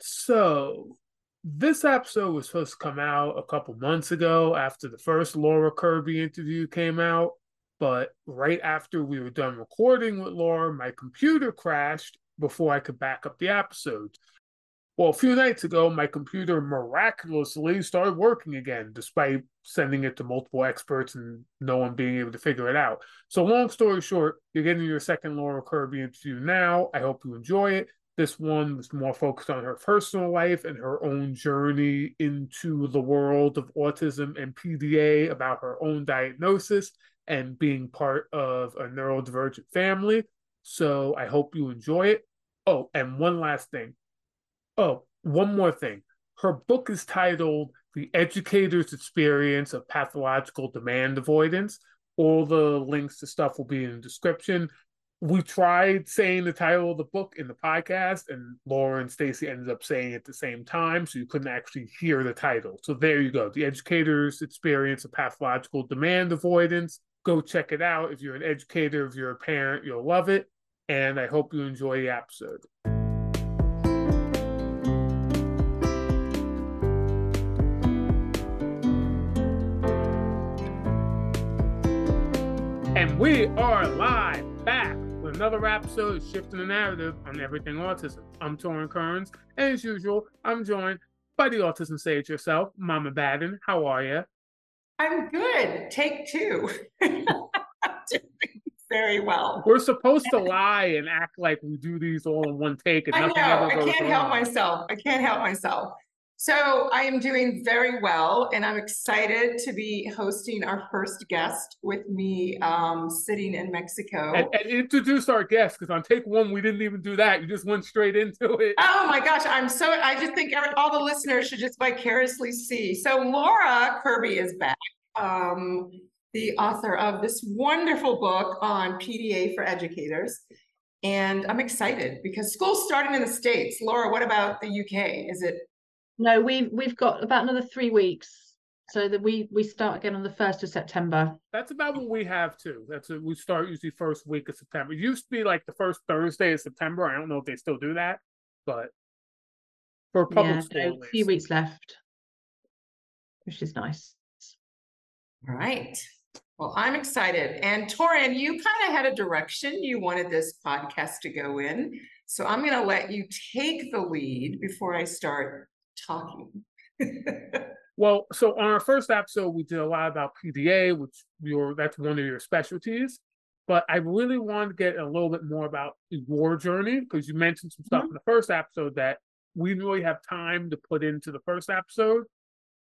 So, this episode was supposed to come out a couple months ago after the first Laura Kerby interview came out. But right after we were done recording with Laura, my computer crashed before I could back up the episode. Well, a few nights ago, my computer miraculously started working again, despite sending it to multiple experts and no one being able to figure it out. So, long story short, you're getting your second Laura Kerby interview now. I hope you enjoy it. This one was more focused on her personal life and her own journey into the world of autism and PDA, about her own diagnosis and being part of a neurodivergent family. So, I hope you enjoy it. Oh, and one last thing Oh, one more thing. Her book is titled The Educator's Experience of Pathological Demand Avoidance. All the links to stuff will be in the description. We tried saying the title of the book in the podcast, and Laura and Stacy ended up saying it at the same time, so you couldn't actually hear the title. So there you go. The Educator's Experience of Pathological Demand Avoidance. Go check it out. If you're an educator, if you're a parent, you'll love it. And I hope you enjoy the episode. And we are live back another episode shifting the narrative on everything autism. I'm Torrin Kearns, and as usual, I'm joined by the autism sage herself, Mama Baden. How are you? I'm good. Take two. very well. We're supposed to lie and act like we do these all in one take, and I nothing know. ever I can't wrong. help myself. I can't help myself. So I am doing very well, and I'm excited to be hosting our first guest with me um, sitting in Mexico. And, and introduce our guest because on take one we didn't even do that. You just went straight into it. Oh my gosh, I'm so, I just think every, all the listeners should just vicariously see. So Laura Kerby is back, um, the author of this wonderful book on PDA for educators. And I'm excited because school's starting in the States. Laura, what about the UK? Is it, No, we've we've got about another three weeks, so that we we start again on the first of September. That's about what we have too. That's a, we start usually first week of September. It used to be like the first Thursday of September. I don't know if they still do that, but for public yeah, school, so a few weeks left, which is nice. all right. Well, I'm excited. And Torrin, you kind of had a direction you wanted this podcast to go in. So I'm going to let you take the lead before I start talking. Well, so on our first episode, we did a lot about PDA, which your that's one of your specialties. But I really wanted to get a little bit more about your journey because you mentioned some stuff mm-hmm. in the first episode that we didn't really have time to put into the first episode.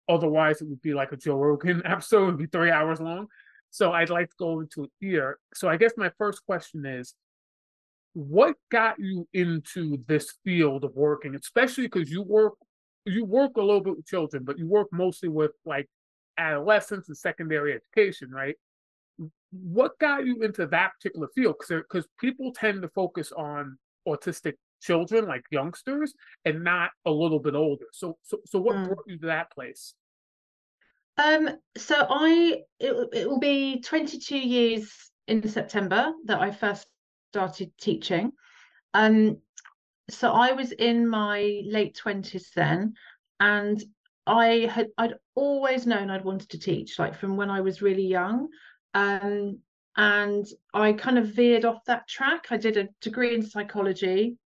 Otherwise, it would be like a Joe Rogan episode, it would be three hours long. So I'd like to go into it here. So I guess my first question is what got you into this field of working, especially because you work you work a little bit with children, but you work mostly with like adolescents and secondary education, right? What got you into that particular field? Because people tend to focus on autistic children, like youngsters, and not a little bit older. So, so, so what Mm. brought you to that place? Um, so I it will- it will be 22 years in September that I first started teaching. Um, so I was in my late 20s then, and I had I'd always known I'd wanted to teach, like from when I was really young. Um, and I kind of veered off that track. I did a degree in psychology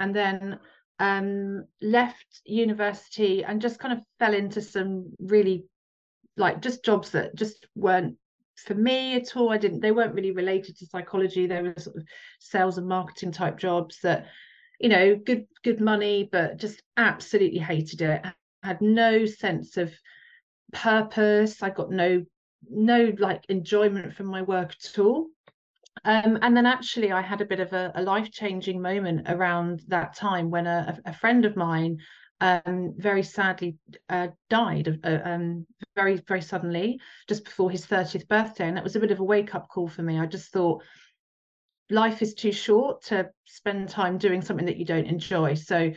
and then um left university and just kind of fell into some really like just jobs that just weren't for me at all. I didn't, they weren't really related to psychology. They were sort of sales and marketing type jobs that, you know, good, good money, but just absolutely hated it. I had no sense of purpose. I got no, no like enjoyment from my work at all. Um, and then actually I had a bit of a, a life-changing moment around that time when a, a friend of mine um, very sadly uh, died uh, um, very, very suddenly just before his 30th birthday. And that was a bit of a wake up call for me. I just thought life is too short to spend time doing something that you don't enjoy. So,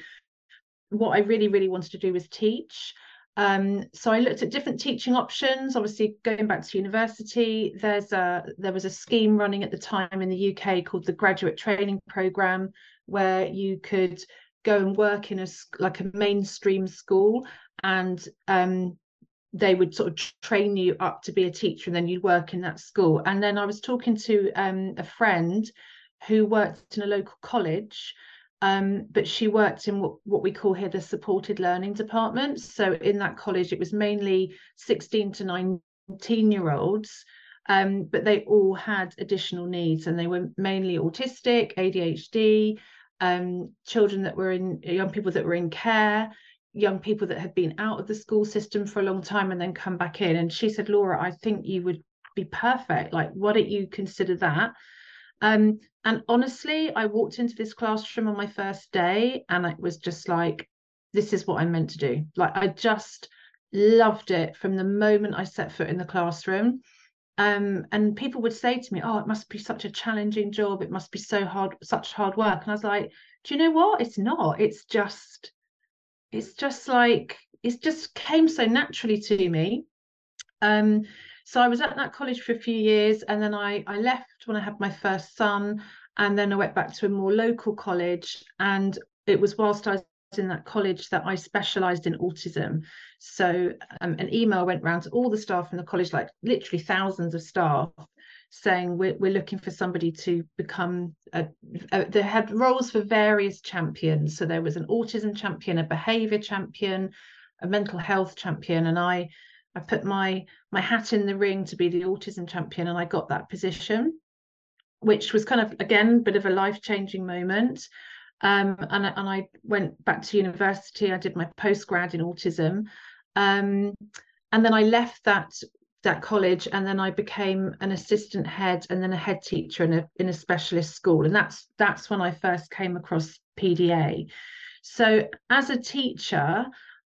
what I really, really wanted to do was teach. Um, so I looked at different teaching options. Obviously, going back to university, there's a there was a scheme running at the time in the UK called the Graduate Training Programme, where you could go and work in a like a mainstream school and um they would sort of train you up to be a teacher and then you'd work in that school. And then i was talking to um, a friend who worked in a local college um, but she worked in what, what we call here the supported learning department. So in that college it was mainly 16 to 19 year olds um, but they all had additional needs and they were mainly autistic adhd um, children that were in young people that were in care young people that had been out of the school system for a long time and then come back in. And she said, Laura, I think you would be perfect. Like, why don't you consider that? Um, and honestly, I walked into this classroom on my first day and it was just like, this is what I'm meant to do. Like, I just loved it from the moment I set foot in the classroom. Um, and people would say to me, Oh, it must be such a challenging job. It must be so hard, such hard work. And I was like, Do you know what? It's not. It's just it's just like it just came so naturally to me. Um so i was at that college for a few years and then i i left when i had my first son and then i went back to a more local college and it was whilst i was in that college that i specialized in autism. So um, an email went around to all the staff in the college like literally thousands of staff saying we're, we're looking for somebody to become a, a, they had roles for various champions. So there was an autism champion a behavior champion a mental health champion. And i i put my my hat in the ring to be the autism champion and i got that position which was kind of again a bit of a life-changing moment. Um, and, and i went back to university. I did my postgrad in autism. Um, and then i left that that college and then I became an assistant head and then a head teacher in a in a specialist school and that's that's when I first came across PDA. So as a teacher,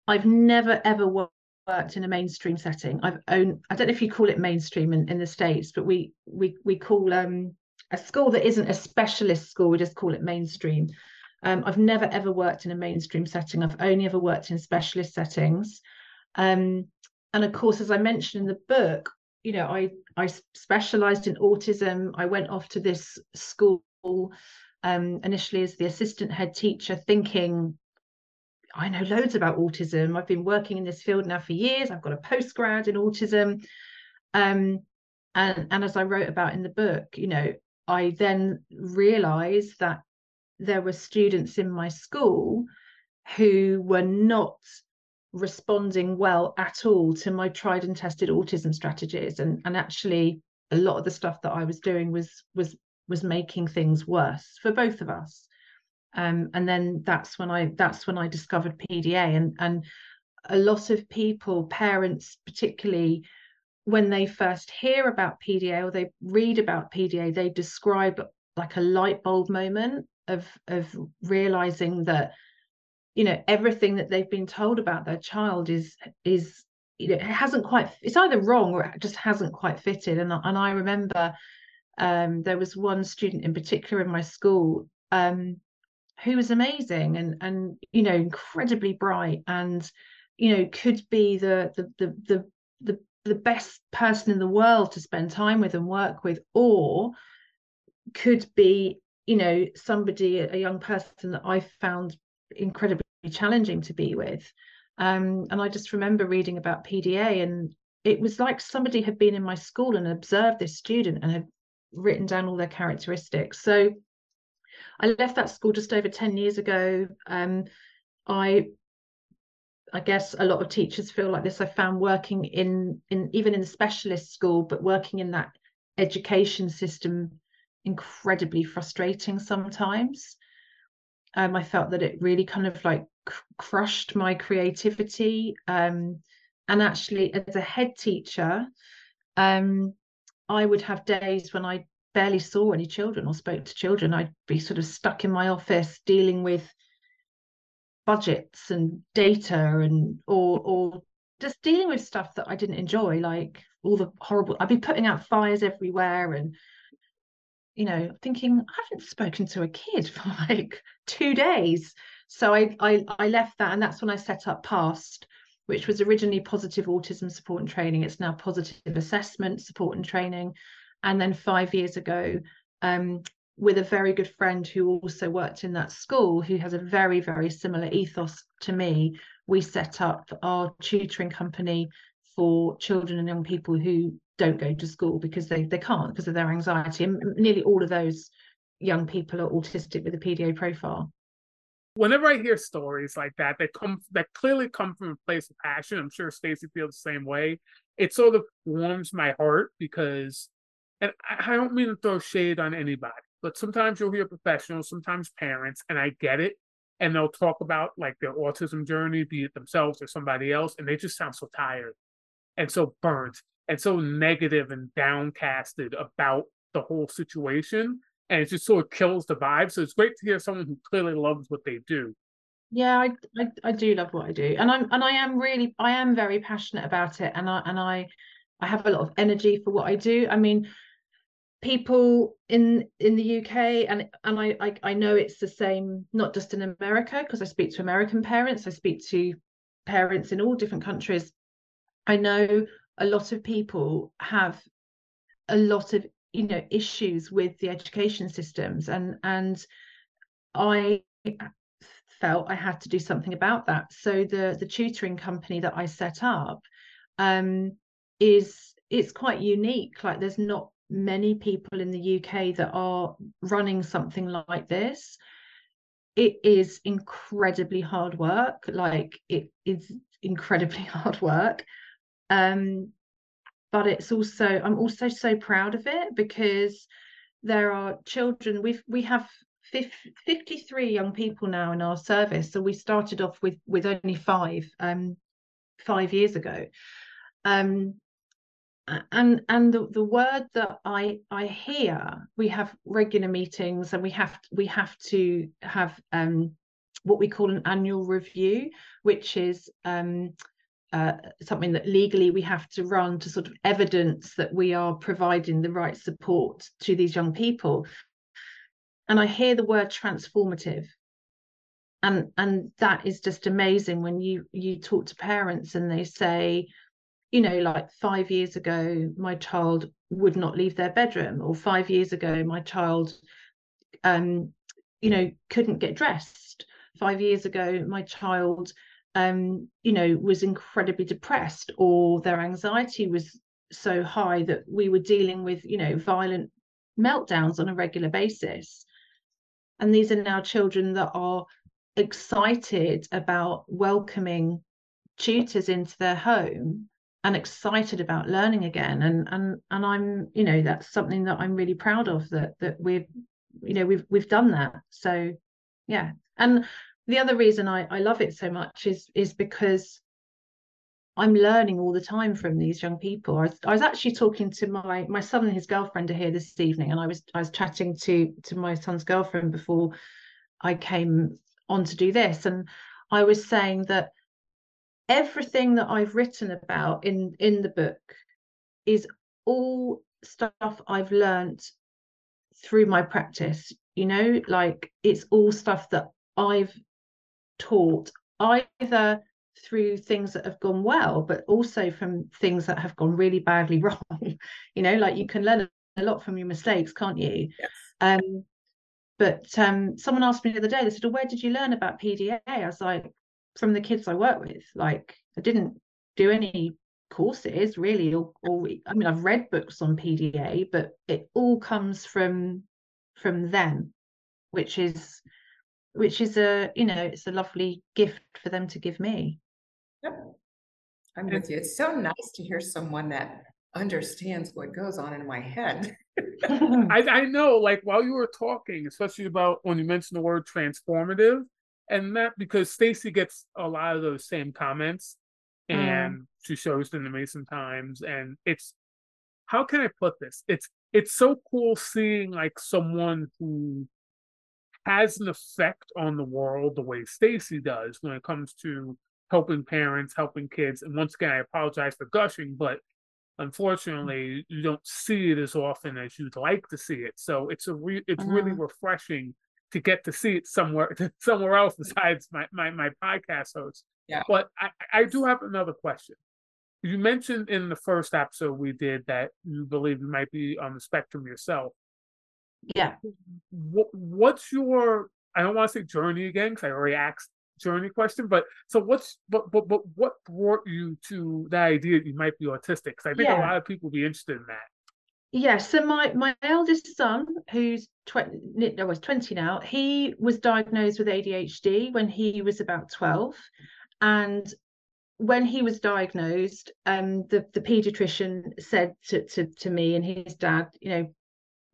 I've never ever worked in a mainstream setting. I've owned I don't know if you call it mainstream in, in the States, but we we we call um a school that isn't a specialist school, we just call it mainstream. Um, I've never ever worked in a mainstream setting. I've only ever worked in specialist settings. Um, and of course as i mentioned in the book you know i i specialized in autism. I went off to this school um, initially as the assistant head teacher thinking i know loads about autism. I've been working in this field now for years. I've got a postgrad in autism. Um, and and as i wrote about in the book you know i then realized that there were students in my school who were not responding well at all to my tried and tested autism strategies. And and actually a lot of the stuff that I was doing was was was making things worse for both of us. Um, and then that's when I that's when I discovered PDA and and a lot of people parents particularly when they first hear about PDA or they read about PDA they describe like a light bulb moment of of realizing that you know everything that they've been told about their child is is you know it hasn't quite it's either wrong or it just hasn't quite fitted. And, and i remember um, there was one student in particular in my school um, who was amazing and and you know incredibly bright and you know could be the the the the, the the best person in the world to spend time with and work with or could be you know somebody a young person that i found incredibly challenging to be with. Um, and I just remember reading about PDA, and it was like somebody had been in my school and observed this student and had written down all their characteristics. So I left that school just over 10 years ago. Um, I I guess a lot of teachers feel like this. I found working in in even in the specialist school, but working in that education system incredibly frustrating sometimes um, I felt that it really kind of like crushed my creativity. Um, and actually, as a head teacher, um, I would have days when I barely saw any children or spoke to children. I'd be sort of stuck in my office dealing with budgets and data and or or just dealing with stuff that I didn't enjoy, like all the horrible. I'd be putting out fires everywhere and you know, thinking I haven't spoken to a kid for like two days. So I, I I left that, and that's when I set up PAST, which was originally positive autism support and training. It's now positive assessment support and training. And then five years ago, um, with a very good friend who also worked in that school, who has a very, very similar ethos to me, we set up our tutoring company for children and young people who don't go to school because they, they can't because of their anxiety. And nearly all of those young people are autistic with a PDA profile. Whenever I hear stories like that, that come that clearly come from a place of passion, I'm sure Stacy feels the same way. It sort of warms my heart because, and I don't mean to throw shade on anybody, but sometimes you'll hear professionals, sometimes parents, and I get it. And they'll talk about like their autism journey, be it themselves or somebody else, and they just sound so tired and so burnt and so negative and downcasted about the whole situation. And it just sort of kills the vibe. So it's great to hear someone who clearly loves what they do. Yeah, I, I, I do love what I do, and I'm and I am really I am very passionate about it, and I and I I have a lot of energy for what I do. I mean, people in in the UK and and I, I I, know it's the same not just in America because I speak to American parents I speak to parents in all different countries I know a lot of people have a lot of you know issues with the education systems and and I felt I had to do something about that so the the tutoring company that I set up um is it's quite unique like there's not many people in the UK that are running something like this. It is incredibly hard work. Like it is incredibly hard work. Um, but it's also I'm also so proud of it because there are children. We've we have 53 young people now in our service. So we started off with with only five um, five years ago. Um, and and the, the word that i i hear we have regular meetings and we have we have to have um what we call an annual review which is um uh, something that legally we have to run to sort of evidence that we are providing the right support to these young people and i hear the word transformative and and that is just amazing when you you talk to parents and they say you know, like five years ago, my child would not leave their bedroom, or five years ago, my child, um, you know, couldn't get dressed. Five years ago, my child, um, you know, was incredibly depressed, or their anxiety was so high that we were dealing with, you know, violent meltdowns on a regular basis. And these are now children that are excited about welcoming tutors into their home and excited about learning again. And and and i'm you know that's something that i'm really proud of that that we've you know we've we've done that. So yeah. And the other reason i i love it so much is is because i'm learning all the time from these young people. I was, I was actually talking to my my son and his girlfriend are here this evening and i was i was chatting to to my son's girlfriend before i came on to do this and i was saying that everything that I've written about in in the book is all stuff I've learned through my practice you know? Like it's all stuff that I've taught either through things that have gone well but also from things that have gone really badly wrong you know like you can learn a lot from your mistakes can't you yes. um but um someone asked me the other day they said oh, where did you learn about pda i was like from the kids I work with. Like I didn't do any courses really, or, or I mean I've read books on PDA, but it all comes from from them, which is which is a you know it's a lovely gift for them to give me. Yep. I'm with you. It's so nice to hear someone that understands what goes on in my head. I, I know, like while you were talking, especially about when you mentioned the word transformative, and that because Stacy gets a lot of those same comments, mm. and mm. she shows them to me sometimes, and it's how can I put this? It's it's so cool seeing like someone who has an effect on the world the way Stacy does when it comes to helping parents, helping kids. And once again, I apologize for gushing, but unfortunately, you don't see it as often as you'd like to see it. So it's a re- it's mm-hmm. really refreshing to get to see it somewhere somewhere else besides my my, my podcast host. Yeah. But I, I do have another question. You mentioned in the first episode we did that you believe you might be on the spectrum yourself. Yeah. What, what's your, I don't want to say journey again, because I already asked journey question, but so what's, but, but, but what brought you to the idea that you might be autistic? Because I think yeah. a lot of people be interested in that. Yeah, so my my eldest son, who's 20, no, was 20 now, he was diagnosed with ADHD when he was about 12. And when he was diagnosed, um, the, the pediatrician said to, to, to me and his dad, you know,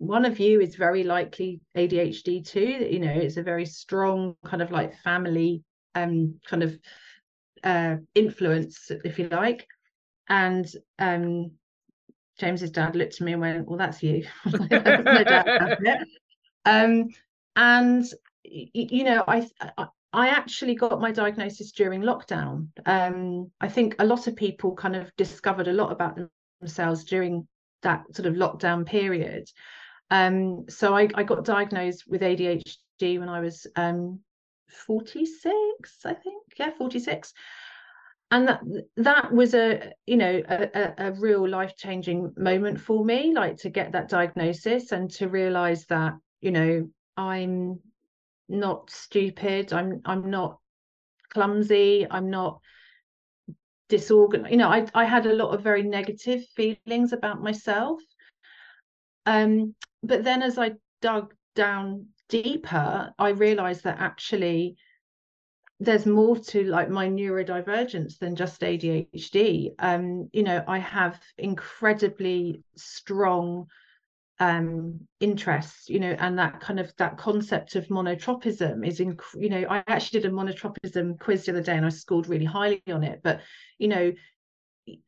one of you is very likely ADHD too. You know, it's a very strong kind of like family um kind of uh influence, if you like. And um James's dad looked at me and went, Well, that's you. doubt about. Um, and you know, I, I I actually got my diagnosis during lockdown. Um, I think a lot of people kind of discovered a lot about themselves during that sort of lockdown period. Um, so I, I, got diagnosed with ADHD when I was um, 46, I think. Yeah, 46. And that that was a you know a, a real life changing moment for me, like to get that diagnosis and to realize that you know I'm not stupid i'm i'm not clumsy i'm not disorganized you know i i had a lot of very negative feelings about myself um but then as i dug down deeper i realized that actually there's more to like my neurodivergence than just ADHD. Um, you know, I have incredibly strong um, interests, you know, and that kind of that concept of monotropism is, in, you know, I actually did a monotropism quiz the other day and I scored really highly on it. But, you know,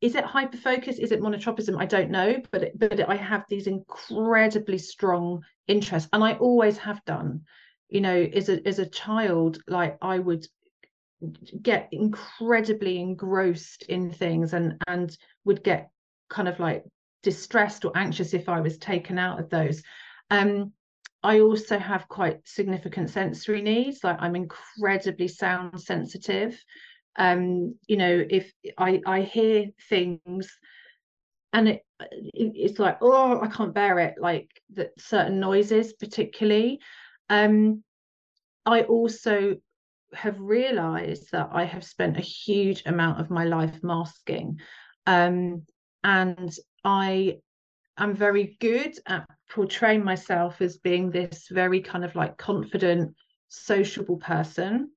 is it hyperfocus? Is it monotropism? I don't know, but it, but I have these incredibly strong interests, and I always have done. You know, as a as a child, like I would get incredibly engrossed in things and and would get kind of like distressed or anxious if I was taken out of those. Um, I also have quite significant sensory needs. Like I'm incredibly sound sensitive. Um, you know, if I I hear things and it, it, it's like oh I can't bear it like that certain noises particularly. Um, I also have realized that I have spent a huge amount of my life masking. Um, and I am very good at portraying myself as being this very kind of like confident, sociable person.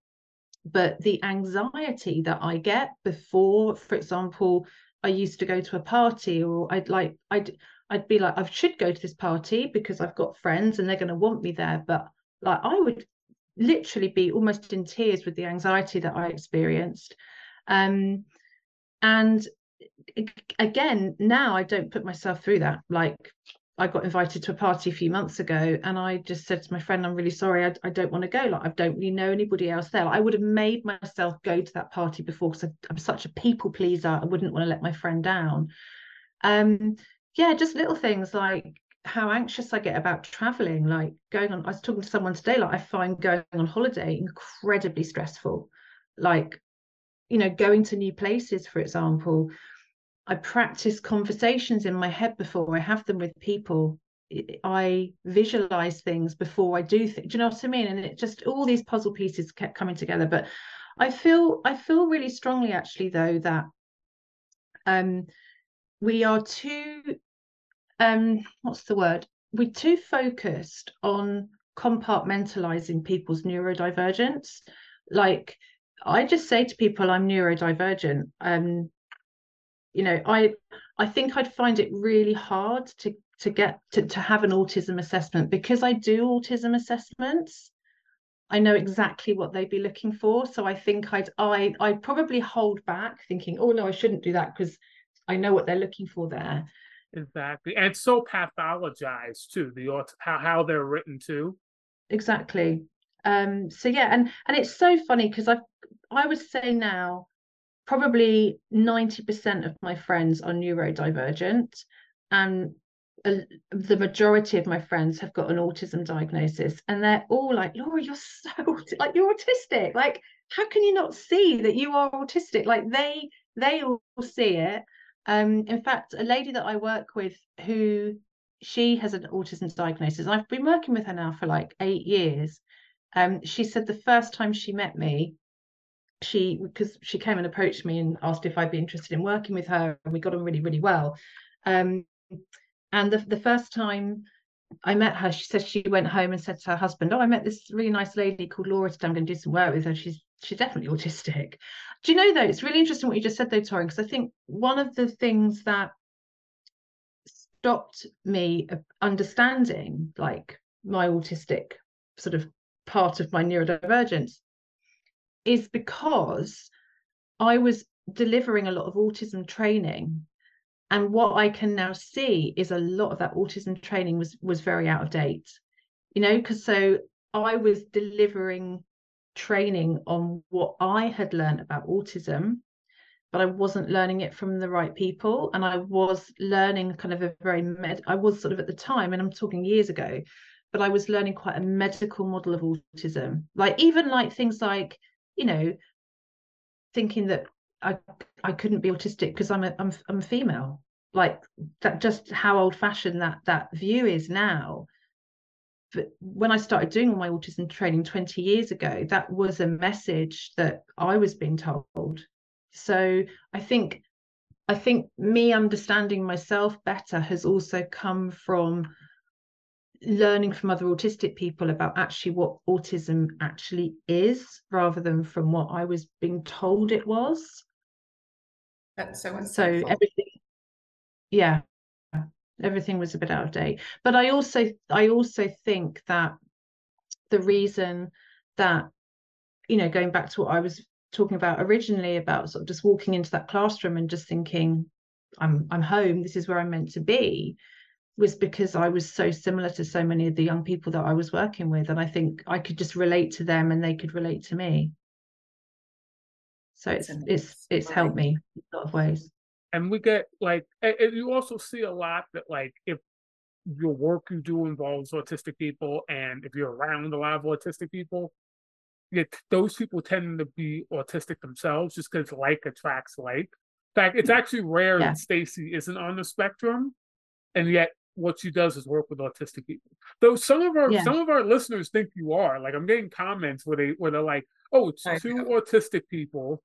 But the anxiety that I get before, for example, I used to go to a party or I'd like, I'd, I'd be like, I should go to this party because I've got friends and they're going to want me there. But like, I would literally be almost in tears with the anxiety that I experienced. Um, and again now i don't put myself through that like i got invited to a party a few months ago and i just said to my friend i'm really sorry i, I don't want to go like i don't really know anybody else there like, i would have made myself go to that party before because i'm such a people pleaser i wouldn't want to let my friend down um yeah just little things like how anxious I get about traveling, like going on. I was talking to someone today, like I find going on holiday incredibly stressful. Like, you know, going to new places, for example, I practice conversations in my head before I have them with people. I visualize things before I do things. Do you know what I mean? And it just all these puzzle pieces kept coming together. But I feel I feel really strongly actually though that um we are too um what's the word? We're too focused on compartmentalizing people's neurodivergence. Like I just say to people I'm neurodivergent. Um you know i i think i'd find it really hard to to get to, to have an autism assessment because i do autism assessments. I know exactly what they'd be looking for. So i think i'd i i'd probably hold back thinking oh no i shouldn't do that because i know what they're looking for there. Exactly. And so pathologized too the how, how they're written too. Exactly. Um so yeah and and it's so funny because i i would say now probably 90% of my friends are neurodivergent and the majority of my friends have got an autism diagnosis and they're all like laura you're so like you're autistic like how can you not see that you are autistic like they they all see it um in fact a lady that i work with who she has an autism diagnosis. I've been working with her now for like eight years. Um, she said the first time she met me, she because she came and approached me and asked if I'd be interested in working with her, and we got on really, really well. Um, and the the first time I met her, she said she went home and said to her husband, "Oh, I met this really nice lady called Laura today. I'm going to do some work with her. She's she's definitely autistic." Do you know though? It's really interesting what you just said though, Torrin, because I think one of the things that stopped me understanding like my autistic sort of part of my neurodivergence is because I was delivering a lot of autism training and what I can now see is a lot of that autism training was was very out of date you know because so I was delivering training on what I had learned about autism but I wasn't learning it from the right people. And I was learning kind of a very med, I was sort of at the time, and I'm talking years ago, but I was learning quite a medical model of autism. Like even like things like, you know, thinking that I I couldn't be autistic because I'm a I'm I'm female. Like that just how old fashioned that that view is now. But when I started doing all my autism training 20 years ago, that was a message that I was being told so I think I think me understanding myself better has also come from learning from other autistic people about actually what autism actually is rather than from what I was being told it was. That's so So everything yeah everything was a bit out of date but I also I also think that the reason that you know going back to what I was talking about originally about sort of just walking into that classroom and just thinking i'm i'm home this is where i'm meant to be was because i was so similar to so many of the young people that i was working with and i think i could just relate to them and they could relate to me. So it's it's it's helped me in a lot of ways. And we get like and you also see a lot that like if your work you do involves autistic people and if you're around a lot of autistic people it, those people tend to be autistic themselves just because like attracts like. In fact, it's actually rare yeah. that Stacy isn't on the spectrum, and yet what she does is work with autistic people. Though some of our yeah. some of our listeners think you are. Like I'm getting comments where they where they're like, "Oh, it's I two know. autistic people,"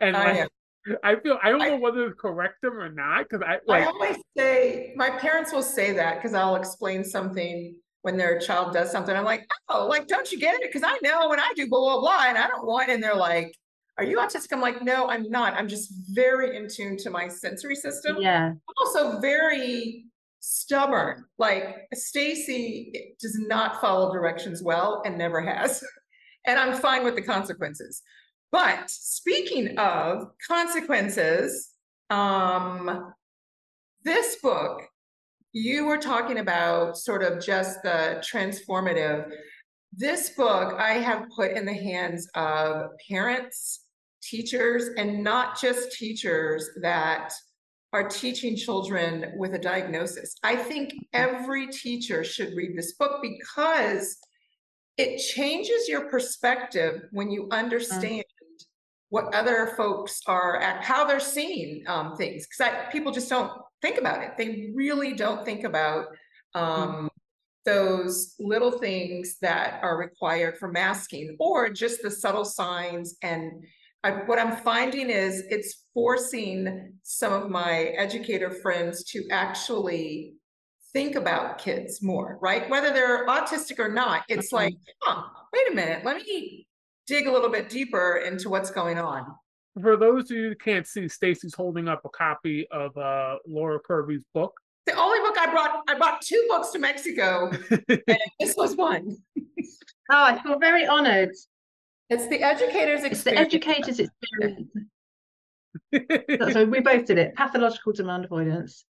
and I like, I feel I don't I, know whether to correct them or not because I like, I always say my parents will say that because I'll explain something when their child does something, I'm like, oh, like, don't you get it? Because I know when I do blah, blah, blah, and I don't want, and they're like, are you autistic? I'm like, no, I'm not. I'm just very in tune to my sensory system. Yeah. I'm also very stubborn. Like Stacy does not follow directions well and never has. and I'm fine with the consequences. But speaking of consequences, um, this book you were talking about sort of just the transformative. This book I have put in the hands of parents, teachers, and not just teachers that are teaching children with a diagnosis. I think every teacher should read this book because it changes your perspective when you understand mm. what other folks are at, how they're seeing um, things because people just don't think about it. They really don't think about mm-hmm. um, mm-hmm. those little things that are required for masking or just the subtle signs. And I, what I'm finding is it's forcing some of my educator friends to actually think about kids more, right? Whether they're autistic or not, it's mm-hmm. like, huh, wait a minute, let me dig a little bit deeper into what's going on for those of you who can't see, Stacy's holding up a copy of uh, Laura Kerby's book. The only book I brought, I brought two books to Mexico, and this was one. oh, I feel very honored. It's the educator's experience. It's the educator's experience. so we both did it. Pathological demand avoidance.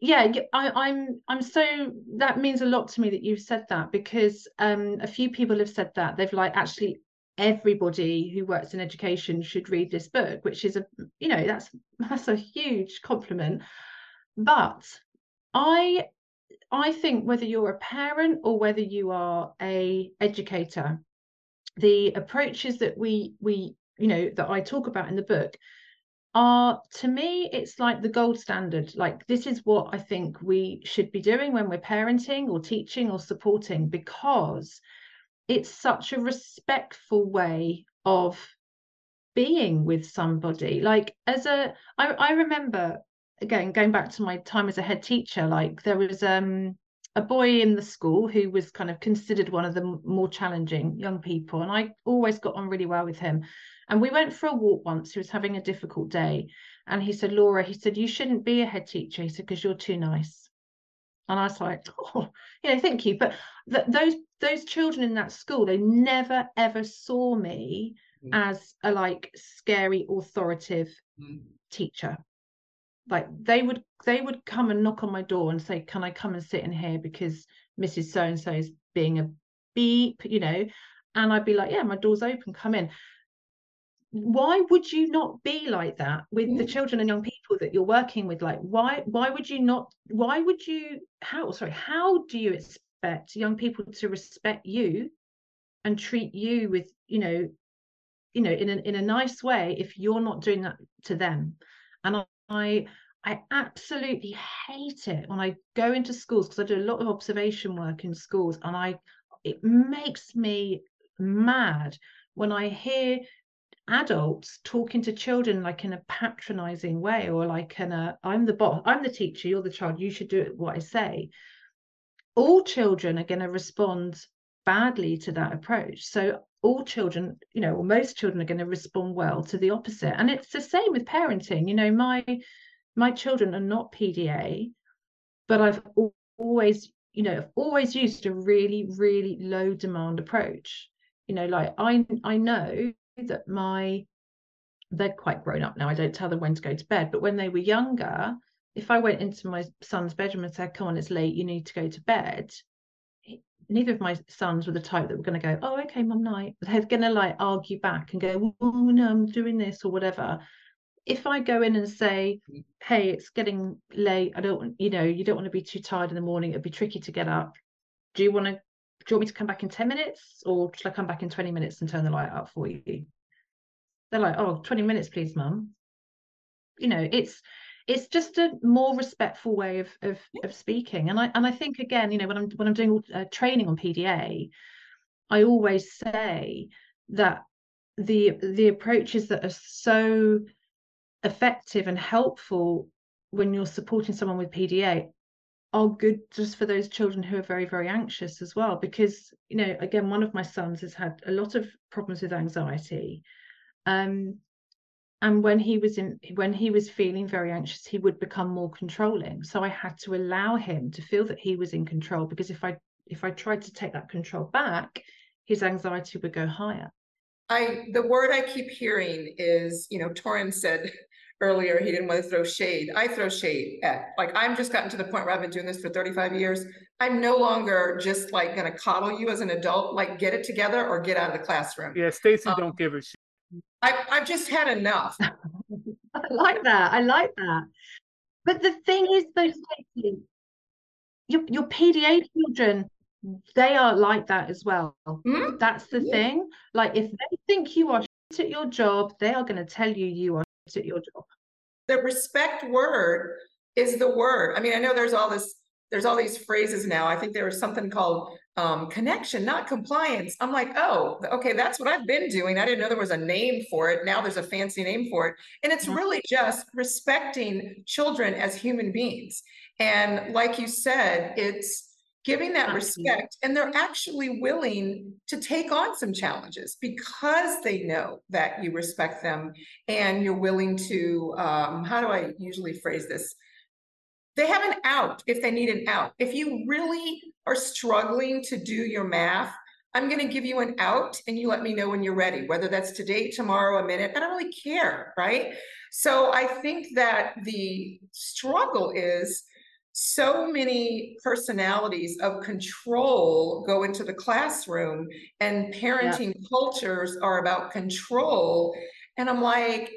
Yeah, I, I'm. I'm so. That means a lot to me that you've said that because um, a few people have said that they've like actually everybody who works in education should read this book which is a you know that's that's a huge compliment but i i think whether you're a parent or whether you are a educator the approaches that we we you know that i talk about in the book are to me it's like the gold standard. Like this is what i think we should be doing when we're parenting or teaching or supporting because it's such a respectful way of being with somebody. Like as a I, I remember again going back to my time as a head teacher like there was um a boy in the school who was kind of considered one of the more challenging young people and i always got on really well with him and we went for a walk once he was having a difficult day and he said laura he said you shouldn't be a head teacher he said because you're too nice and i was like oh you know thank you but th- those those children in that school they never ever saw me mm. as a like scary authoritative mm. teacher like they would they would come and knock on my door and say can i come and sit in here because mrs so and so is being a beep you know? And i'd be like yeah my door's open come in. Why would you not be like that with mm. the children and young people that you're working with? Like why why would you not why would you how sorry how do you expect young people to respect you and treat you with you know you know in a, in a nice way if you're not doing that to them? And I I I absolutely hate it when I go into schools because I do a lot of observation work in schools and I it makes me mad when I hear adults talking to children like in a patronizing way or like in a I'm the boss, I'm the teacher, you're the child, you should do what I say. All children are going to respond badly to that approach. So all children, you know, or most children are going to respond well to the opposite. And it's the same with parenting. You know, my my children are not PDA, but I've always, you know, I've always used a really, really low demand approach. You know, like I I know that my they're quite grown up now. I don't tell them when to go to bed, but when they were younger, if I went into my son's bedroom and said, "Come on, it's late, you need to go to bed," neither of my sons were the type that were going to go, oh, okay, mum, night. They're going to like argue back and go, oh, no, I'm doing this or whatever. If I go in and say, hey, it's getting late, I don't, you know, you don't want to be too tired in the morning, it'd be tricky to get up. Do you want to, do you want me to come back in 10 minutes or should I come back in 20 minutes and turn the light out for you? They're like, oh, 20 minutes, please, mum. You know, it's, it's just a more respectful way of of, of speaking. And i and i think again you know when i'm when i'm doing uh, training on pda i always say that the the approaches that are so effective and helpful when you're supporting someone with pda are good just for those children who are very very anxious as well. Because you know again one of my sons has had a lot of problems with anxiety. Um and when he was in when he was feeling very anxious he would become more controlling. So i had to allow him to feel that he was in control because if i if i tried to take that control back his anxiety would go higher. I the word i keep hearing is you know torrin said earlier he didn't want to throw shade. I throw shade at like i'm just gotten to the point where i've been doing this for 35 years. I'm no longer just like going to coddle you as an adult like get it together or get out of the classroom. Yeah stacy um, don't give a shit I, I've just had enough. I like that. I like that. But the thing is, those your your PDA children, they are like that as well. Mm-hmm. That's the yeah. thing. Like if they think you are shit at your job, they are going to tell you you are shit at your job. The respect word is the word. I mean, I know there's all this there's all these phrases now. I think there was something called um, connection, not compliance. I'm like, oh, okay, that's what I've been doing. I didn't know there was a name for it. Now there's a fancy name for it. And it's mm-hmm. really just respecting children as human beings. And like you said, it's giving that respect and they're actually willing to take on some challenges because they know that you respect them and you're willing to um, how do i usually phrase this they have an out if they need an out. If you really are struggling to do your math, I'm going to give you an out and you let me know when you're ready, whether that's today, tomorrow, a minute. I don't really care. Right. So I think that the struggle is so many personalities of control go into the classroom and parenting yeah. cultures are about control. And I'm like,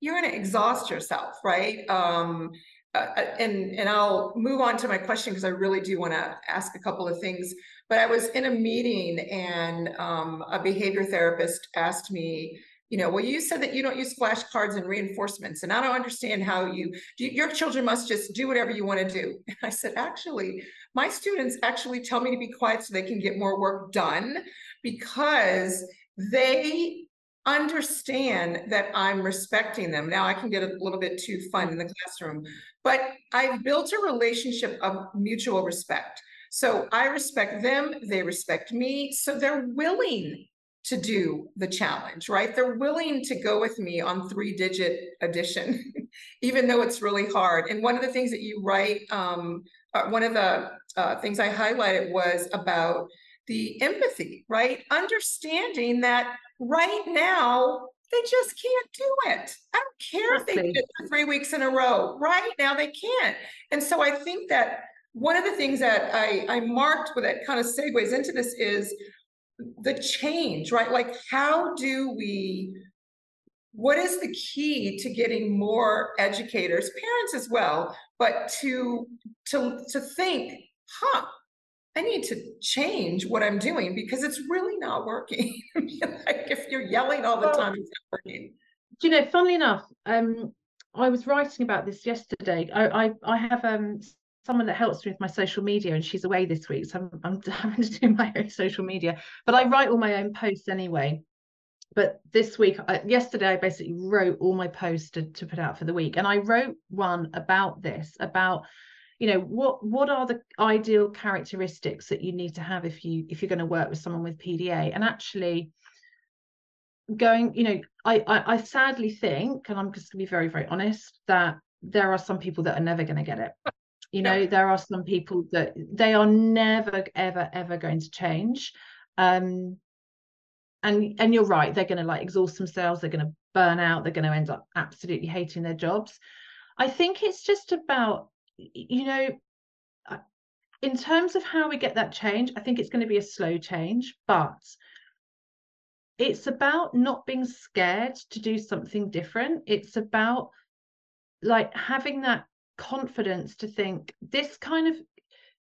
you're going to exhaust yourself. Right. Um, uh, uh, and and I'll move on to my question because I really do want to ask a couple of things. But I was in a meeting and um, a behavior therapist asked me, you know, well, you said that you don't use flashcards and reinforcements, and I don't understand how you, your children must just do whatever you want to do. And I said, actually, my students actually tell me to be quiet so they can get more work done because they understand that I'm respecting them. Now I can get a little bit too fun in the classroom, but I've built a relationship of mutual respect. So I respect them, they respect me. So they're willing to do the challenge, right? They're willing to go with me on three digit addition, even though it's really hard. And one of the things that you write, um, uh, one of the uh, things I highlighted was about the empathy, right? Understanding that right now they just can't do it. I don't care if they did it for three weeks in a row. Right now they can't. And so I think that one of the things that I, I marked with that kind of segues into this is the change, right? Like, how do we, what is the key to getting more educators, parents as well, but to to to think, huh, I need to change what I'm doing because it's really not working. like if you're yelling all the time, it's not working. Do you know, funnily enough, um, I was writing about this yesterday. I I, I have um someone that helps me with my social media and she's away this week so I'm, I'm having to do my own social media but I write all my own posts anyway but this week I, yesterday I basically wrote all my posts to, to put out for the week and I wrote one about this about you know what what are the ideal characteristics that you need to have if you if you're going to work with someone with PDA and actually going you know I, I I sadly think and I'm just going to be very very honest that there are some people that are never going to get it. You know yeah. there are some people that they are never ever ever going to change. Um and and you're right they're going to like exhaust themselves they're going to burn out they're going to end up absolutely hating their jobs. I think it's just about you know in terms of how we get that change i think it's going to be a slow change but it's about not being scared to do something different. It's about like having that confidence to think this kind of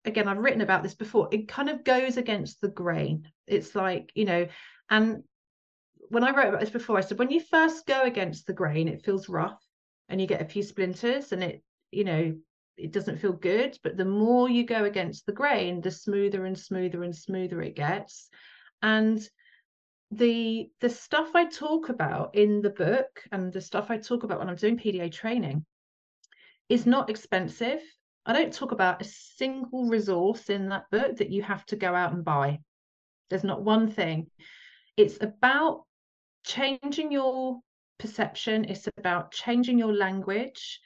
again i've written about this before it kind of goes against the grain. It's like you know and when i wrote about this before i said when you first go against the grain it feels rough and you get a few splinters and it you know it doesn't feel good but the more you go against the grain the smoother and smoother and smoother it gets and the the stuff i talk about in the book and the stuff i talk about when i'm doing pda training is not expensive. I don't talk about a single resource in that book that you have to go out and buy. There's not one thing. It's about changing your perception, it's about changing your language.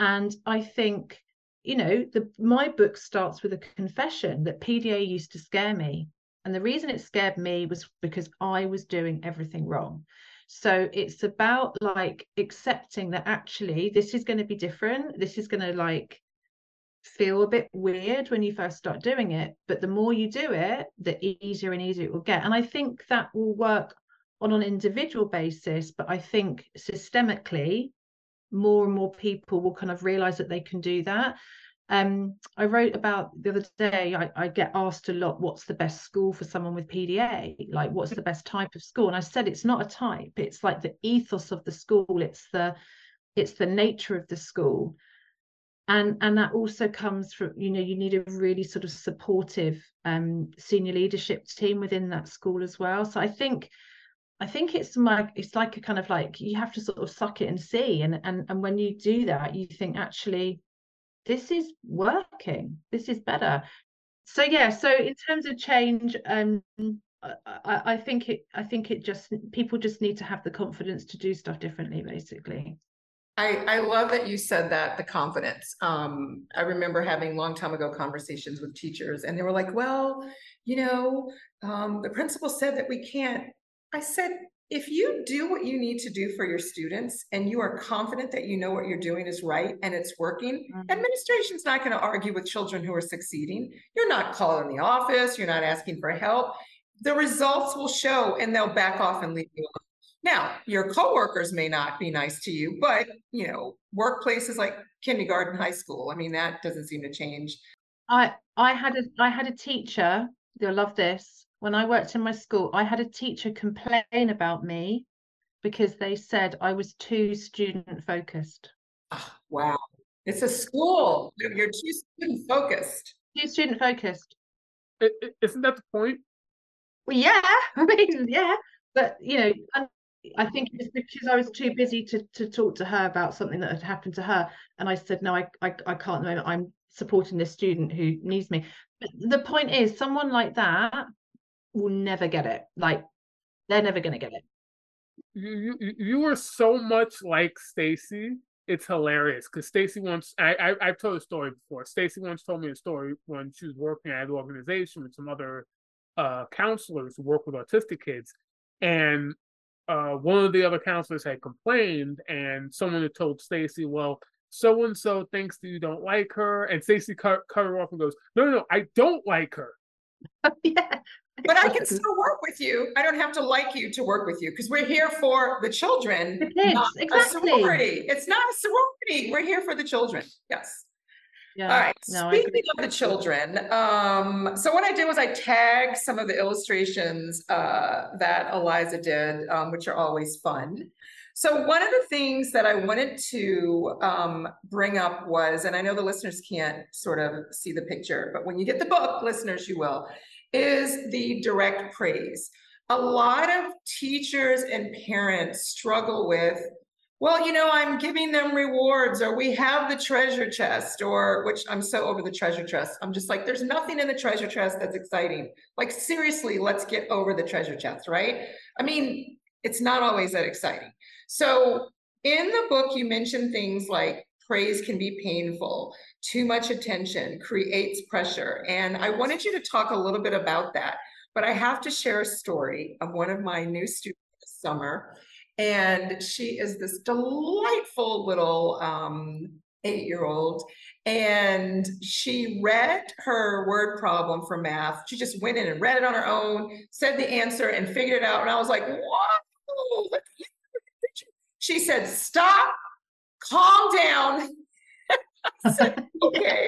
And I think, you know, the my book starts with a confession that PDA used to scare me. And the reason it scared me was because I was doing everything wrong. So it's about like accepting that actually this is going to be different. This is going to like feel a bit weird when you first start doing it. But the more you do it, the easier and easier it will get. And I think that will work on an individual basis. But I think systemically, more and more people will kind of realize that they can do that um, I wrote about the other day, I, I, get asked a lot, what's the best school for someone with PDA? Like, what's the best type of school? And I said, it's not a type, it's like the ethos of the school, it's the it's the nature of the school. And, and that also comes from, you know, you need a really sort of supportive um, senior leadership team within that school as well. So I think I think it's like it's like a kind of like you have to sort of suck it and see. And and and when you do that, you think actually this is working this is better so yeah so in terms of change um I, I think it i think it just people just need to have the confidence to do stuff differently basically I, I love that you said that the confidence. Um, I remember having long time ago conversations with teachers, and they were like, "Well, you know, um, the principal said that we can't." I said, if you do what you need to do for your students and you are confident that you know what you're doing is right and it's working, mm-hmm. administration's not going to argue with children who are succeeding. You're not calling the office, you're not asking for help. The results will show and they'll back off and leave you alone. Now, your coworkers may not be nice to you, but you know, workplaces like kindergarten, high school, I mean, that doesn't seem to change. I I had a I had a teacher, you'll love this when I worked in my school, I had a teacher complain about me because they said I was too student focused. Oh, ah, wow. It's a school. You're too student focused. Too student focused. is isn't that the point? Well, yeah. I mean, yeah. But you know, I think it's because I was too busy to to talk to her about something that had happened to her, and I said, no, I I, I can't. No, I'm supporting this student who needs me. But the point is, someone like that will never get it. Like they're never going to get it. You you you are so much like Stacy. It's hilarious because Stacy once I, I I've told a story before. Stacy once told me a story when she was working at an organization with some other uh, counselors who work with autistic kids, and uh, one of the other counselors had complained, and someone had told Stacy, "Well, so and so thinks that you don't like her," and Stacy cut, cut her off and goes, "No, no, no, I don't like her." yeah, but I can still work with you. I don't have to like you to work with you because we're here for the children, the kids, not exactly. a sorority. It's not a sorority. We're here for the children. Yes. Yeah. All right. No, Speaking of the children, um, so what I did was I tagged some of the illustrations uh, that Eliza did, um, which are always fun. So one of the things that I wanted to um, bring up was, and I know the listeners can't sort of see the picture, but when you get the book, listeners, you will, is the direct praise. A lot of teachers and parents struggle with well, you know, I'm giving them rewards, or we have the treasure chest, or which I'm so over the treasure chest. I'm just like, there's nothing in the treasure chest that's exciting. Like, seriously, let's get over the treasure chest, right? I mean, it's not always that exciting. So, in the book, you mentioned things like praise can be painful, too much attention creates pressure. And I wanted you to talk a little bit about that. But I have to share a story of one of my new students this summer and she is this delightful little um, eight year old. And she read her word problem for math. She just went in and read it on her own, said the answer, and figured it out. And I was like, whoa. She said, stop, calm down. Said, okay.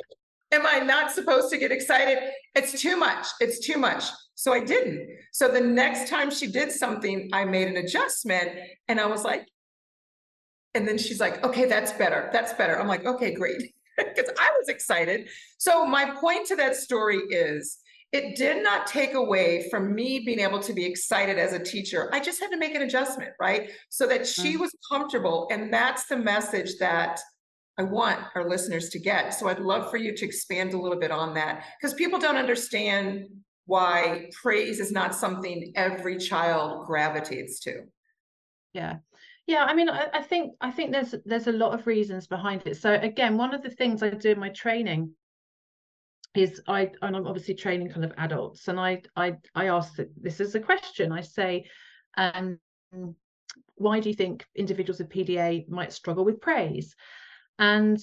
Am I not supposed to get excited? It's too much. It's too much. So I didn't. So the next time she did something, I made an adjustment and I was like, and then she's like, okay, that's better. That's better. I'm like, okay, great. Because I was excited. So my point to that story is it did not take away from me being able to be excited as a teacher. I just had to make an adjustment, right? So that she mm. was comfortable. And that's the message that I want our listeners to get. So I'd love for you to expand a little bit on that because people don't understand why praise is not something every child gravitates to. Yeah. Yeah, I mean, I, I, think I think there's there's a lot of reasons behind it. So again, one of the things I do in my training is I and I'm obviously training kind of adults, and I I I ask this as a question. I say, um, why do you think individuals with PDA might struggle with praise? And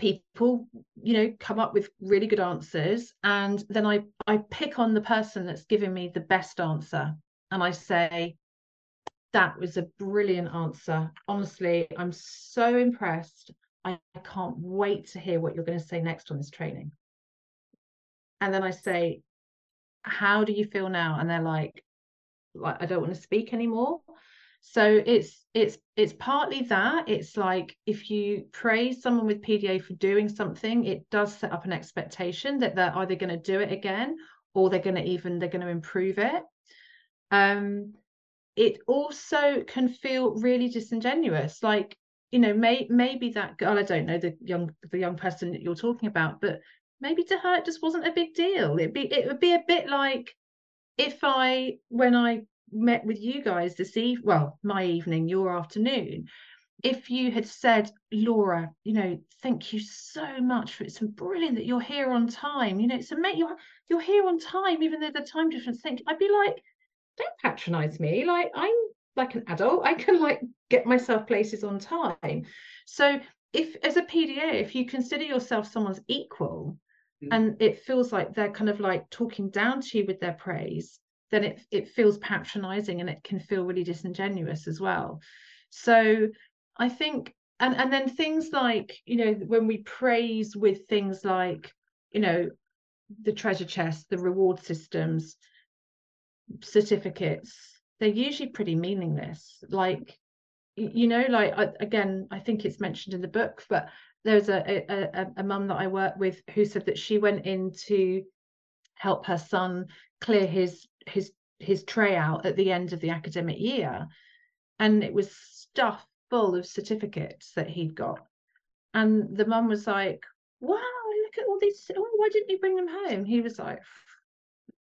people you know come up with really good answers and then i i pick on the person that's giving me the best answer and i say that was a brilliant answer honestly i'm so impressed i can't wait to hear what you're going to say next on this training and then i say how do you feel now? and they're like like i don't want to speak anymore. So it's it's it's partly that it's like if you praise someone with pda for doing something it does set up an expectation that they're either going to do it again or they're going to even they're going to improve it. Um it also can feel really disingenuous like you know may, maybe that girl i don't know the young the young person that you're talking about but maybe to her it just wasn't a big deal. It'd be it would be a bit like if i when i met with you guys this eve well my evening your afternoon if you had said laura you know thank you so much for it's brilliant that you're here on time. You know it's amazing you're you're here on time even though the time difference thing i'd be like don't patronize me. Like i'm like an adult. I can like get myself places on time. So if as a pda if you consider yourself someone's equal. Mm. and it feels like they're kind of like talking down to you with their praise then it it feels patronizing and it can feel really disingenuous as well so i think and and then things like you know when we praise with things like you know the treasure chest the reward systems certificates they're usually pretty meaningless. Like, you know, like again, I think it's mentioned in the book, but there's a a, a, mum that I work with who said that she went in to help her son clear his his his tray out at the end of the academic year, and it was stuff full of certificates that he'd got, and the mum was like, "Wow, look at all these! Oh, why didn't you bring them home?" He was like,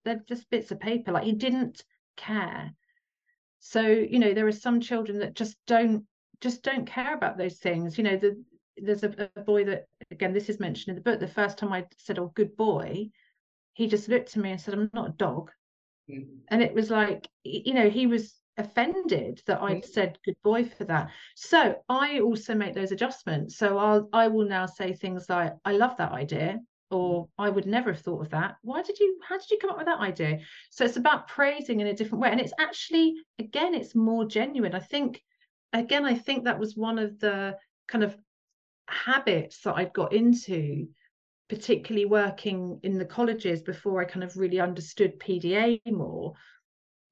"They're just bits of paper." Like he didn't care. So you know, there are some children that just don't just don't care about those things. You know, the there's a, a, boy that again this is mentioned in the book the first time i said oh good boy he just looked at me and said i'm not a dog. Mm-hmm. and it was like you know he was offended that i'd mm-hmm. said good boy for that. So i also make those adjustments. So i'll i will now say things like i love that idea or i would never have thought of that. Why did you how did you come up with that idea? So it's about praising in a different way. And it's actually again it's more genuine. I think again i think that was one of the kind of habits that I'd got into, particularly working in the colleges before I kind of really understood PDA more,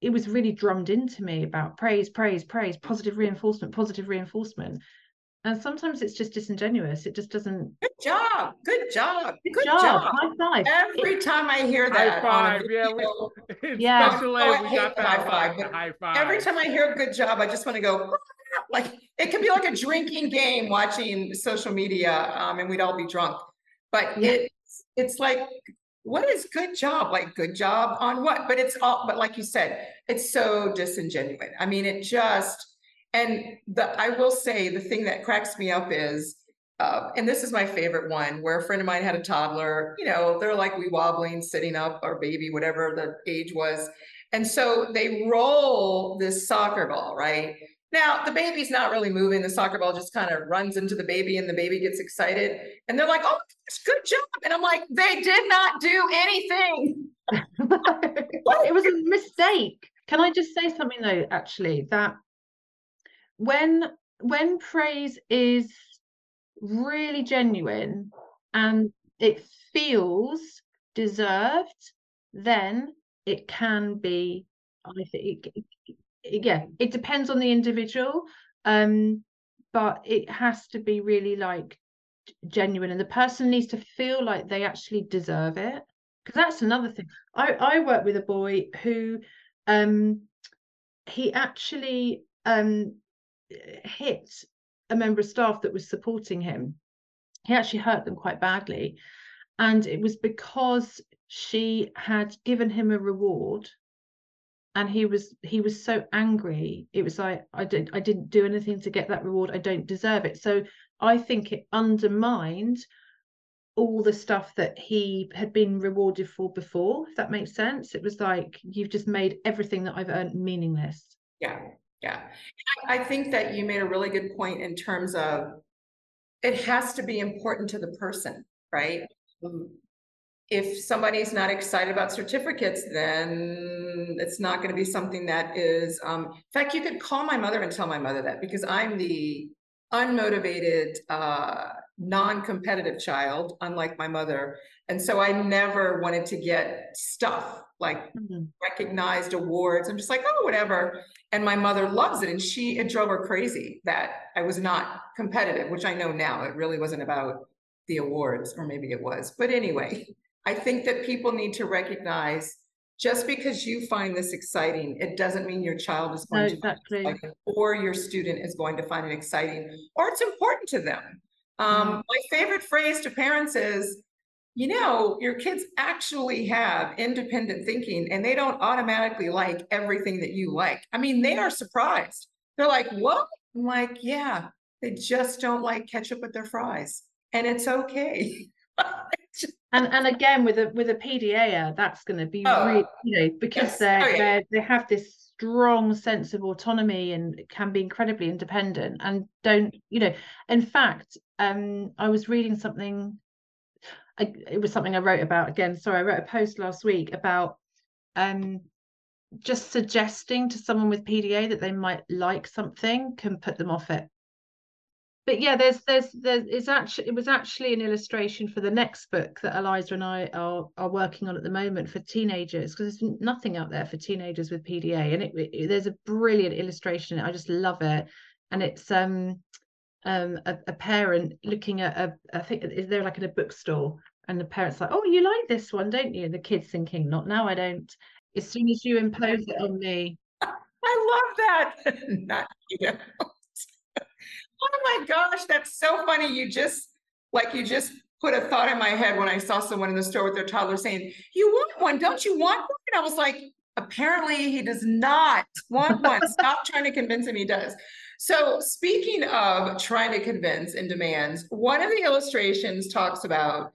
it was really drummed into me about praise, praise, praise, positive reinforcement, positive reinforcement. And sometimes it's just disingenuous. It just doesn't. Good job. Good job. Good, good job. job. High five. Every time I hear that. High five. Yeah. We, yeah. Oh, I hate high five, high five. Every time I hear good job, I just want to go, like it can be like a drinking game watching social media um, and we'd all be drunk but yeah. it's it's like what is good job like good job on what but it's all but like you said it's so disingenuous i mean it just and the i will say the thing that cracks me up is uh, and this is my favorite one where a friend of mine had a toddler you know they're like we wobbling sitting up or baby whatever the age was and so they roll this soccer ball right now, the baby's not really moving. The soccer ball just kind of runs into the baby and the baby gets excited. And they're like, oh, good job. And I'm like, they did not do anything. it was a mistake. Can I just say something though, actually, that when when praise is really genuine and it feels deserved, then it can be I think yeah it depends on the individual um but it has to be really like genuine and the person needs to feel like they actually deserve it. Because that's another thing. I i work with a boy who um he actually um hit a member of staff that was supporting him. He actually hurt them quite badly. And it was because she had given him a reward and he was he was so angry. It was like i did i didn't do anything to get that reward. I don't deserve it. So i think it undermined all the stuff that he had been rewarded for before if that makes sense. It was like you've just made everything that i've earned meaningless. Yeah yeah i think that you made a really good point in terms of it has to be important to the person right um, if somebody's not excited about certificates, then it's not going to be something that is. Um, in fact, you could call my mother and tell my mother that because I'm the unmotivated, uh, non-competitive child, unlike my mother, and so I never wanted to get stuff like mm-hmm. recognized awards. I'm just like, oh, whatever. And my mother loves it, and she it drove her crazy that I was not competitive, which I know now it really wasn't about the awards, or maybe it was. But anyway, I think that people need to recognize just because you find this exciting, it doesn't mean your child is going no, to exactly. find it or your student is going to find it exciting or it's important to them. Um. My favorite phrase to parents is, you know, your kids actually have independent thinking and they don't automatically like everything that you like. I mean, they are surprised. They're like, what? I'm like, yeah, they just don't like ketchup with their fries. And it's okay. and and again with a with a PDA, that's going to be oh, really, you know because yes. they're, oh, yeah. they're they have this strong sense of autonomy and can be incredibly independent and don't you know in fact um I was reading something I, it was something I wrote about again sorry I wrote a post last week about um just suggesting to someone with PDA that they might like something can put them off it but yeah, there's there's there's it's actually it was actually an illustration for the next book that Eliza and I are are working on at the moment for teenagers because there's nothing out there for teenagers with PDA, and it, it, there's a brilliant illustration. I just love it, and it's um um a, a parent looking at a I think is there like in a bookstore, and the parents like, oh, you like this one, don't you? And the kids thinking, not now, I don't. As soon as you impose it on me, I love that. not you. Oh my gosh, that's so funny. You just like you just put a thought in my head when I saw someone in the store with their toddler saying, You want one, don't you want one? And I was like, apparently he does not want one. Stop trying to convince him he does. So speaking of trying to convince and demands, one of the illustrations talks about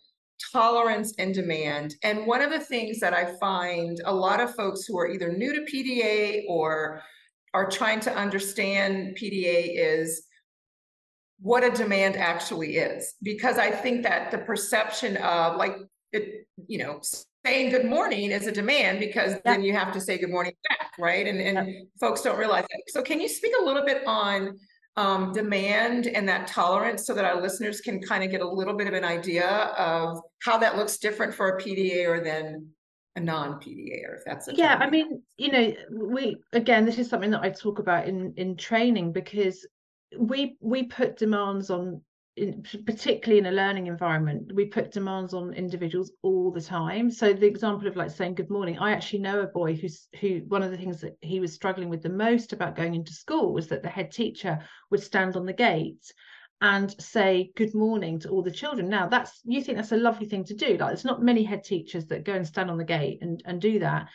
tolerance and demand. And one of the things that I find a lot of folks who are either new to PDA or are trying to understand PDA is what a demand actually is. Because I think that the perception of like it, you know, saying good morning is a demand because yeah. then you have to say good morning back, right? And and yeah. folks don't realize that. So can you speak a little bit on um, demand and that tolerance so that our listeners can kind of get a little bit of an idea of how that looks different for a PDA or than a non-PDA or if that's yeah I mean you know we again this is something that I talk about in in training because we we put demands on in, particularly in a learning environment we put demands on individuals all the time. So the example of like saying good morning i actually know a boy who's who one of the things that he was struggling with the most about going into school was that the head teacher would stand on the gate and say good morning to all the children. Now that's you think that's a lovely thing to do. Like there's not many head teachers that go and stand on the gate and and do that.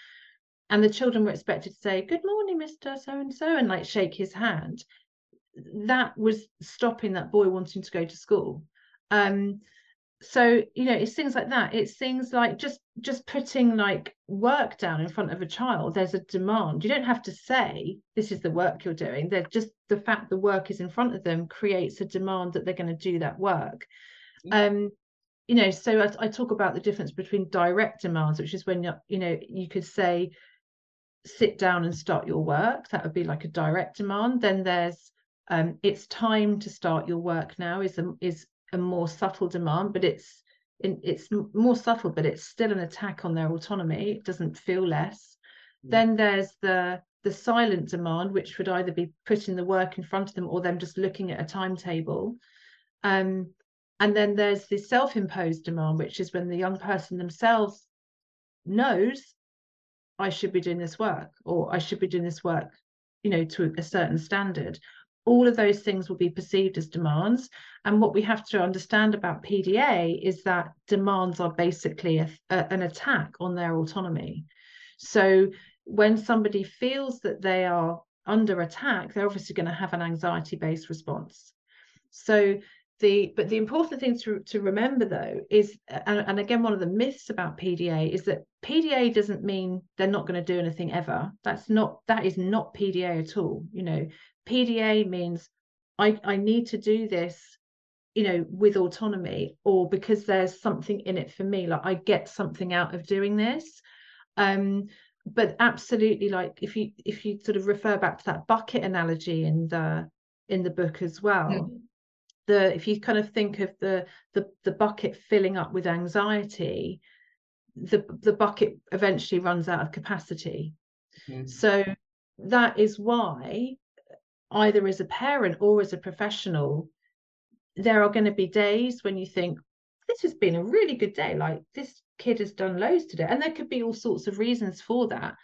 And the children were expected to say good morning mr so and so and like shake his hand that was stopping that boy wanting to go to school. Um so you know it's things like that. It's things like just just putting like work down in front of a child. There's a demand. You don't have to say this is the work you're doing. They're just the fact the work is in front of them creates a demand that they're going to do that work. Um you know so I, I talk about the difference between direct demands which is when you you know you could say sit down and start your work. That would be like a direct demand. Then there's um, it's time to start your work now is a, is a more subtle demand, but it's in, it's more subtle, but it's still an attack on their autonomy. It doesn't feel less. Mm. Then there's the the silent demand, which would either be putting the work in front of them or them just looking at a timetable. Um, and then there's the self-imposed demand, which is when the young person themselves knows I should be doing this work or I should be doing this work, you know, to a certain standard all of those things will be perceived as demands. And what we have to understand about PDA is that demands are basically a, a, an attack on their autonomy. So when somebody feels that they are under attack, they're obviously going to have an anxiety based response. So the but the important thing to, to remember though is and, and again one of the myths about PDA is that PDA doesn't mean they're not going to do anything ever. That's not that is not PDA at all. You know, PDA means I, I need to do this, you know, with autonomy or because there's something in it for me, like I get something out of doing this. Um, but absolutely like if you if you sort of refer back to that bucket analogy in the in the book as well. Mm. The if you kind of think of the the the bucket filling up with anxiety, the the bucket eventually runs out of capacity. Mm. So that is why either as a parent or as a professional, there are going to be days when you think, this has been a really good day. Like this kid has done loads today. And there could be all sorts of reasons for that.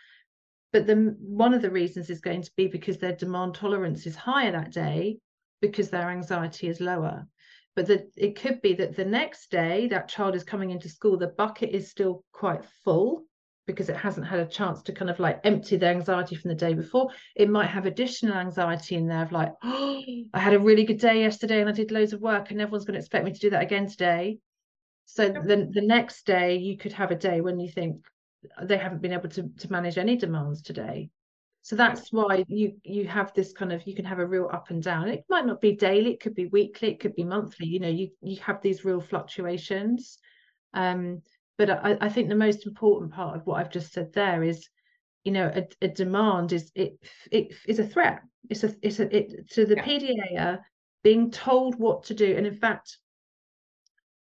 But the one of the reasons is going to be because their demand tolerance is higher that day because their anxiety is lower. But the, it could be that the next day that child is coming into school, the bucket is still quite full because it hasn't had a chance to kind of like empty the anxiety from the day before. It might have additional anxiety in there of like, oh, I had a really good day yesterday and I did loads of work and everyone's going to expect me to do that again today. So then the next day you could have a day when you think they haven't been able to, to manage any demands today. So that's why you you have this kind of you can have a real up and down. It might not be daily, it could be weekly, it could be monthly. You know, you you have these real fluctuations. Um, but I, I think the most important part of what I've just said there is, you know, a, a demand is it it is a threat. It's a it's a it to the yeah. PDA. being told what to do. And in fact,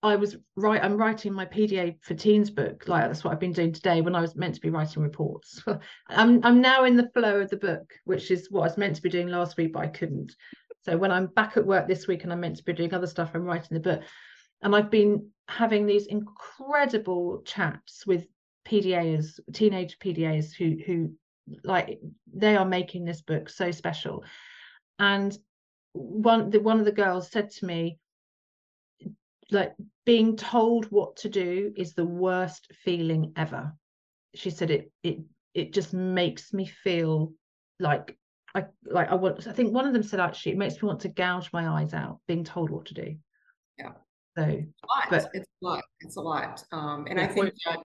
I was right. I'm writing my PDA for teens book. Like that's what I've been doing today when I was meant to be writing reports. I'm I'm now in the flow of the book, which is what I was meant to be doing last week, but I couldn't. So when I'm back at work this week and I'm meant to be doing other stuff, I'm writing the book. And I've been having these incredible chats with PDAs, teenage PDAs who who like they are making this book so special. And one the one of the girls said to me, like being told what to do is the worst feeling ever she said it it it just makes me feel like I like I want I think one of them said actually it makes me want to gouge my eyes out being told what to do. Yeah. So but it's a lot. It's a lot. Um and I think that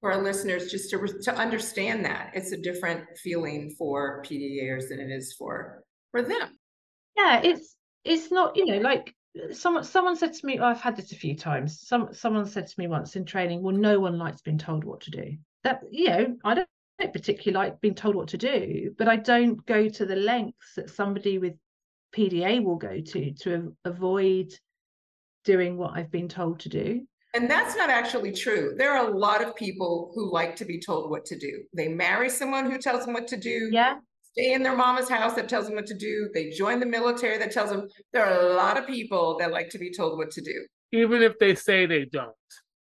for our listeners just to to understand that it's a different feeling for PDAers than it is for for them. Yeah, it's it's not, you know, like someone someone said to me, oh, I've had this a few times. Some someone said to me once in training, well, no one likes being told what to do. That you know, I don't, don't particularly like being told what to do, but I don't go to the lengths that somebody with PDA will go to to avoid doing what I've been told to do. And that's not actually true. There are a lot of people who like to be told what to do. They marry someone who tells them what to do. Yeah stay in their mama's house that tells them what to do. They join the military that tells them there are a lot of people that like to be told what to do. Even if they say they don't.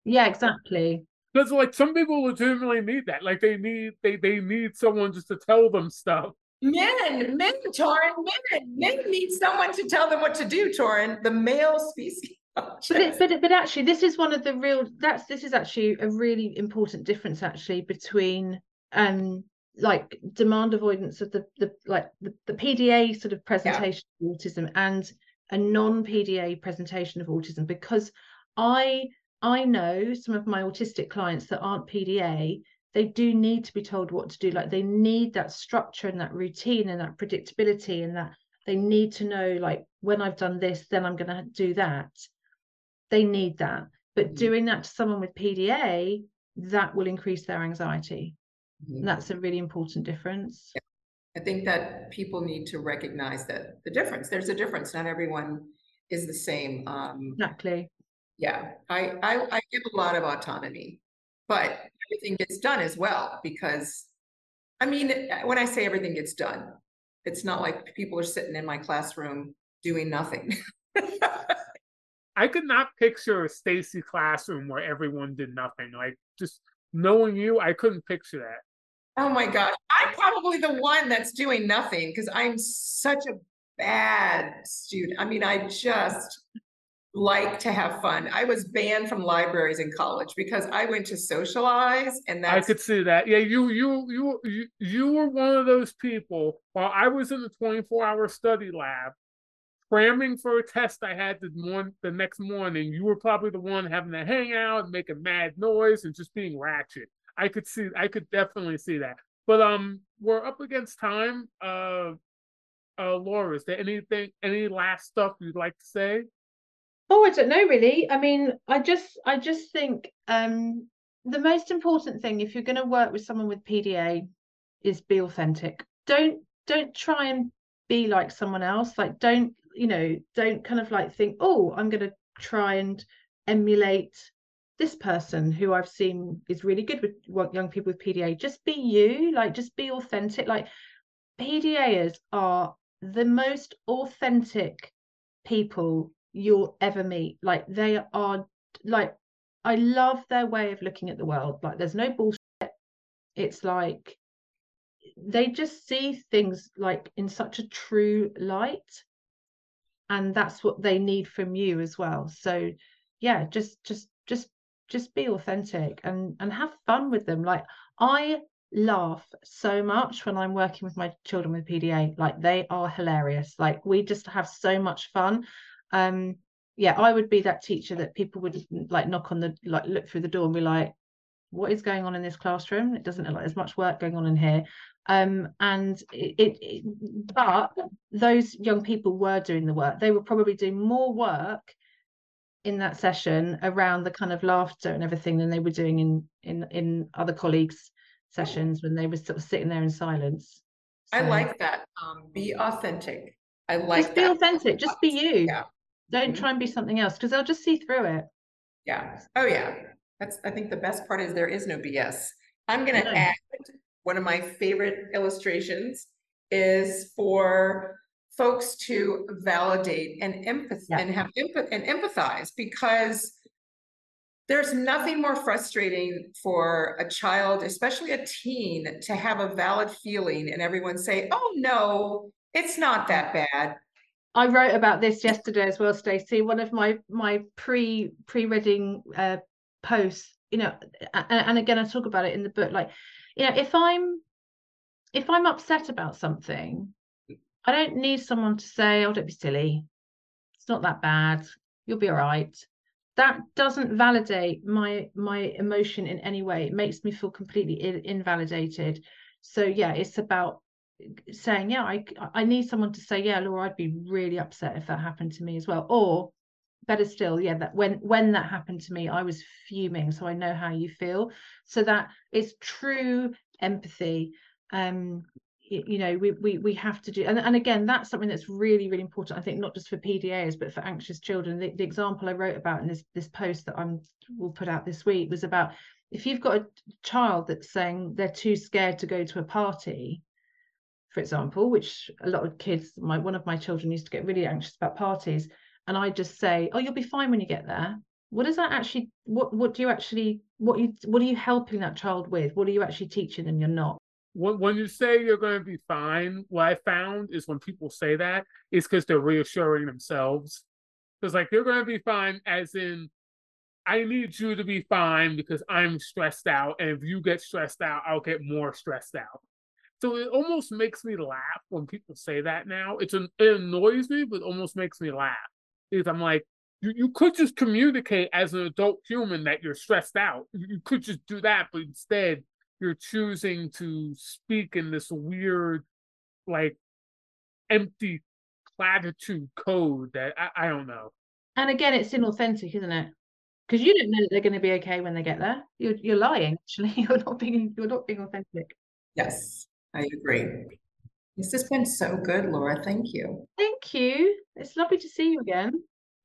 Yeah, exactly. Because like some people legitimately need that. Like they need they they need someone just to tell them stuff. Men, men, Torrin, men, men need someone to tell them what to do, Torrin. The male species. but it, but but actually, this is one of the real. That's this is actually a really important difference actually between um like demand avoidance of the the like the, the PDA sort of presentation yeah. of autism and a non-PDA presentation of autism because I I know some of my autistic clients that aren't PDA they do need to be told what to do like they need that structure and that routine and that predictability and that they need to know like when I've done this then I'm going to do that they need that but mm-hmm. doing that to someone with PDA that will increase their anxiety Mm-hmm. That's a really important difference. Yeah. I think that people need to recognize that the difference. There's a difference. Not everyone is the same. Um, exactly. Yeah, I, I I give a lot of autonomy, but everything gets done as well because, I mean, when I say everything gets done, it's not like people are sitting in my classroom doing nothing. I could not picture a Stacy classroom where everyone did nothing. Like just knowing you, I couldn't picture that. Oh my gosh. I'm probably the one that's doing nothing because I'm such a bad student. I mean, I just like to have fun. I was banned from libraries in college because I went to socialize and that's... I could see that. Yeah, you you you you you were one of those people while I was in the 24-hour study lab cramming for a test I had the morning the next morning, you were probably the one having to hang out and making mad noise and just being ratchet. I could see I could definitely see that. But um we're up against time. Uh uh Laura, is there anything any last stuff you'd like to say? Oh, I don't know really. I mean, I just I just think um the most important thing if you're going to work with someone with PDA is be authentic. Don't don't try and be like someone else. Like don't, you know, don't kind of like think, "Oh, I'm going to try and emulate this person who I've seen is really good with young people with PDA. Just be you, like just be authentic. Like PDAers are the most authentic people you'll ever meet. Like they are like I love their way of looking at the world. Like there's no bullshit. It's like they just see things like in such a true light. And that's what they need from you as well. So yeah, just just just just be authentic and and have fun with them like i laugh so much when i'm working with my children with pda like they are hilarious like we just have so much fun um yeah i would be that teacher that people would like knock on the like look through the door and be like what is going on in this classroom it doesn't look like there's much work going on in here um and it, it, it but those young people were doing the work they were probably doing more work in that session around the kind of laughter and everything than they were doing in in in other colleagues sessions when they were sort of sitting there in silence so. i like that um, be authentic I like just be that. authentic, just be you. Yeah. Don't Mhm. try and be something else because they'll just see through it. Yeah. Oh, yeah. That's, I think the best part is there is no BS. I'm gonna No. add, one of my favorite illustrations is for folks to validate and empath Yeah. and have empathy and empathize because there's nothing more frustrating for a child, especially a teen, to have a valid feeling and everyone say, oh, no, it's not that bad. I wrote about this yesterday as well, Stacy. One of my my pre pre reading uh, posts, you know, and, and again I talk about it in the book. Like, you know, if I'm if I'm upset about something, I don't need someone to say, "Oh, don't be silly. It's not that bad. You'll be all right." That doesn't validate my my emotion in any way. It makes me feel completely in, invalidated. So yeah, it's about saying, yeah, I I need someone to say, yeah, Laura, I'd be really upset if that happened to me as well. Or better still, yeah, that when when that happened to me, I was fuming, so I know how you feel. So that is true empathy. Um, y- you know, we we we have to do, and and again, that's something that's really really important. I think not just for PDAs, but for anxious children. The, the example I wrote about in this this post that I'm will put out this week was about if you've got a child that's saying they're too scared to go to a party for example, which a lot of kids, my one of my children used to get really anxious about parties, and I just say, "Oh, you'll be fine when you get there." What is that actually? What what do you actually? What you what are you helping that child with? What are you actually teaching them? You're not. when you say you're going to be fine, what I found is when people say that, it's because they're reassuring themselves. Because like you're going to be fine, as in, I need you to be fine because I'm stressed out, and if you get stressed out, I'll get more stressed out. So it almost makes me laugh when people say that now. It's an, it annoys me, but almost makes me laugh because I'm like, you, you could just communicate as an adult human that you're stressed out. You, you could just do that, but instead you're choosing to speak in this weird, like, empty platitude code that I, I don't know. And again, it's inauthentic, isn't it? Because you don't know that they're going to be okay when they get there. You're you're lying. Actually, you're not being you're not being authentic. Yes, I agree. This has been so good, Laura. Thank you. Thank you. It's lovely to see you again.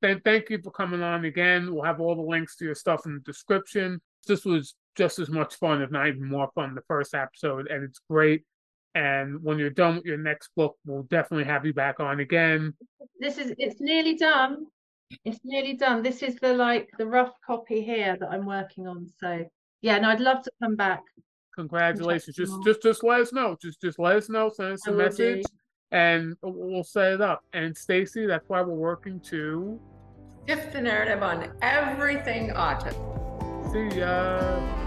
Then thank you for coming on again. We'll have all the links to your stuff in the description. This was just as much fun, if not even more fun, the first episode, and it's great. And when you're done with your next book, we'll definitely have you back on again. This is it's nearly done. It's nearly done. This is the like the rough copy here that I'm working on. So yeah, no, I'd love to come back. Congratulations. Just just just let us know. Just just let us know. Send us a message and we'll we'll set it up. And Stacy, that's why we're working to Shift the narrative on everything autism. see ya.